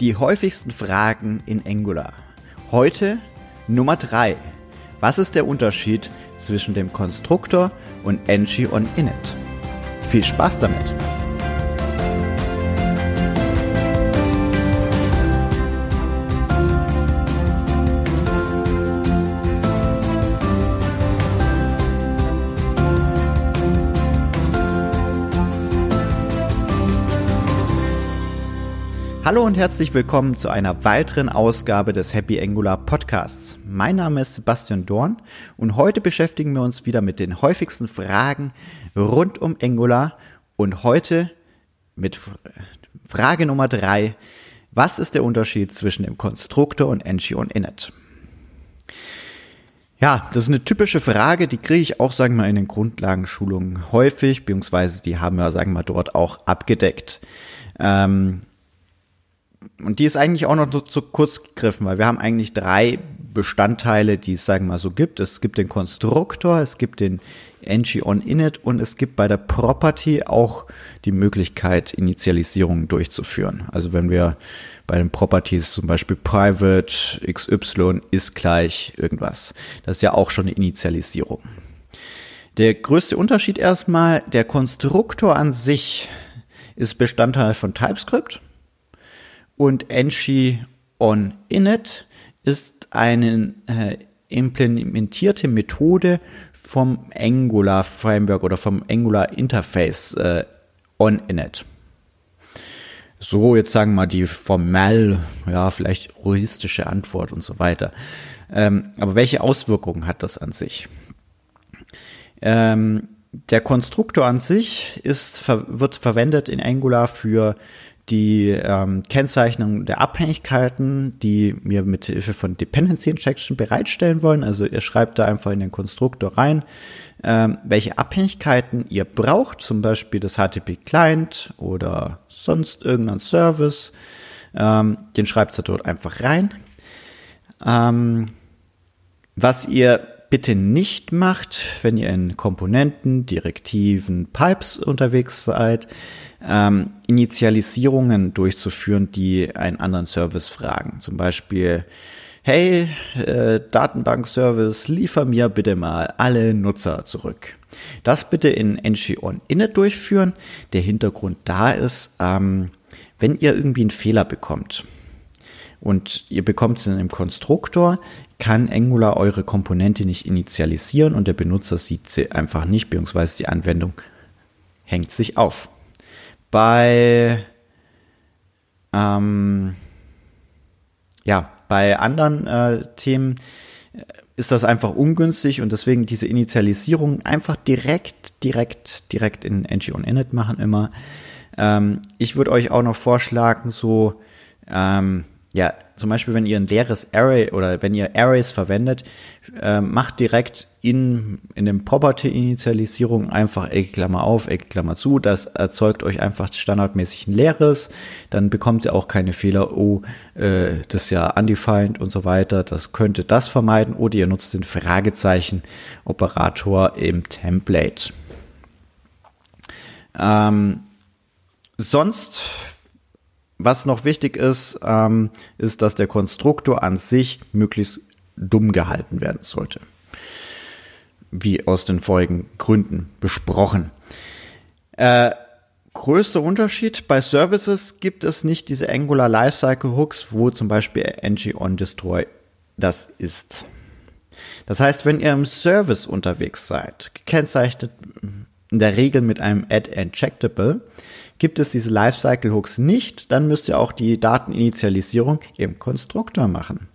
Die häufigsten Fragen in Angular. Heute Nummer 3. Was ist der Unterschied zwischen dem Konstruktor und Engie on Init? Viel Spaß damit! Hallo und herzlich willkommen zu einer weiteren Ausgabe des Happy Angular Podcasts. Mein Name ist Sebastian Dorn und heute beschäftigen wir uns wieder mit den häufigsten Fragen rund um Angular und heute mit Frage Nummer drei. Was ist der Unterschied zwischen dem Konstruktor und Engie und Init? Ja, das ist eine typische Frage, die kriege ich auch, sagen wir mal, in den Grundlagenschulungen häufig, beziehungsweise die haben wir, sagen wir dort auch abgedeckt. Ähm, und die ist eigentlich auch noch zu kurz gegriffen, weil wir haben eigentlich drei Bestandteile, die es, sagen wir mal, so gibt. Es gibt den Konstruktor, es gibt den Engie on Init und es gibt bei der Property auch die Möglichkeit, Initialisierungen durchzuführen. Also wenn wir bei den Properties zum Beispiel private xy ist gleich irgendwas. Das ist ja auch schon eine Initialisierung. Der größte Unterschied erstmal, der Konstruktor an sich ist Bestandteil von TypeScript und Enshi on Init ist eine äh, implementierte Methode vom Angular Framework oder vom Angular Interface äh, on Init. So, jetzt sagen wir mal die formell, ja, vielleicht juristische Antwort und so weiter. Ähm, aber welche Auswirkungen hat das an sich? Ähm, der Konstruktor an sich ist, wird verwendet in Angular für die ähm, Kennzeichnung der Abhängigkeiten, die wir mit Hilfe von Dependency Injection bereitstellen wollen. Also ihr schreibt da einfach in den Konstruktor rein, ähm, welche Abhängigkeiten ihr braucht, zum Beispiel das HTTP Client oder sonst irgendein Service. Ähm, den schreibt ihr dort einfach rein. Ähm, was ihr bitte nicht macht, wenn ihr in Komponenten, Direktiven, Pipes unterwegs seid, ähm, Initialisierungen durchzuführen, die einen anderen Service fragen. Zum Beispiel, hey, äh, Datenbank-Service, liefer mir bitte mal alle Nutzer zurück. Das bitte in NGON Init durchführen. Der Hintergrund da ist, ähm, wenn ihr irgendwie einen Fehler bekommt und ihr bekommt es in einem Konstruktor, kann Angular eure Komponente nicht initialisieren und der Benutzer sieht sie einfach nicht, beziehungsweise die Anwendung hängt sich auf. Bei ähm, ja, bei anderen äh, Themen äh, ist das einfach ungünstig und deswegen diese Initialisierung einfach direkt, direkt, direkt in NG und Init machen immer. Ähm, ich würde euch auch noch vorschlagen, so ähm, ja, zum Beispiel, wenn ihr ein leeres Array oder wenn ihr Arrays verwendet, äh, macht direkt in, in dem Property-Initialisierung einfach Eckklammer auf, Eckklammer zu. Das erzeugt euch einfach standardmäßig ein leeres. Dann bekommt ihr auch keine Fehler, oh, äh, das ist ja undefined und so weiter. Das könnte das vermeiden. Oder ihr nutzt den Fragezeichen-Operator im Template. Ähm, sonst was noch wichtig ist, ähm, ist, dass der Konstruktor an sich möglichst dumm gehalten werden sollte. Wie aus den vorigen Gründen besprochen. Äh, größter Unterschied bei Services gibt es nicht diese Angular Lifecycle Hooks, wo zum Beispiel ng on destroy das ist. Das heißt, wenn ihr im Service unterwegs seid, gekennzeichnet in der Regel mit einem add injectable, Gibt es diese Lifecycle Hooks nicht, dann müsst ihr auch die Dateninitialisierung im Konstruktor machen.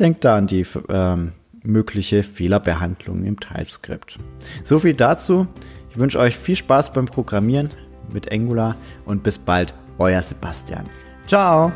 Denkt da an die ähm, mögliche Fehlerbehandlung im TypeScript. So viel dazu. Ich wünsche euch viel Spaß beim Programmieren mit Angular und bis bald, euer Sebastian. Ciao!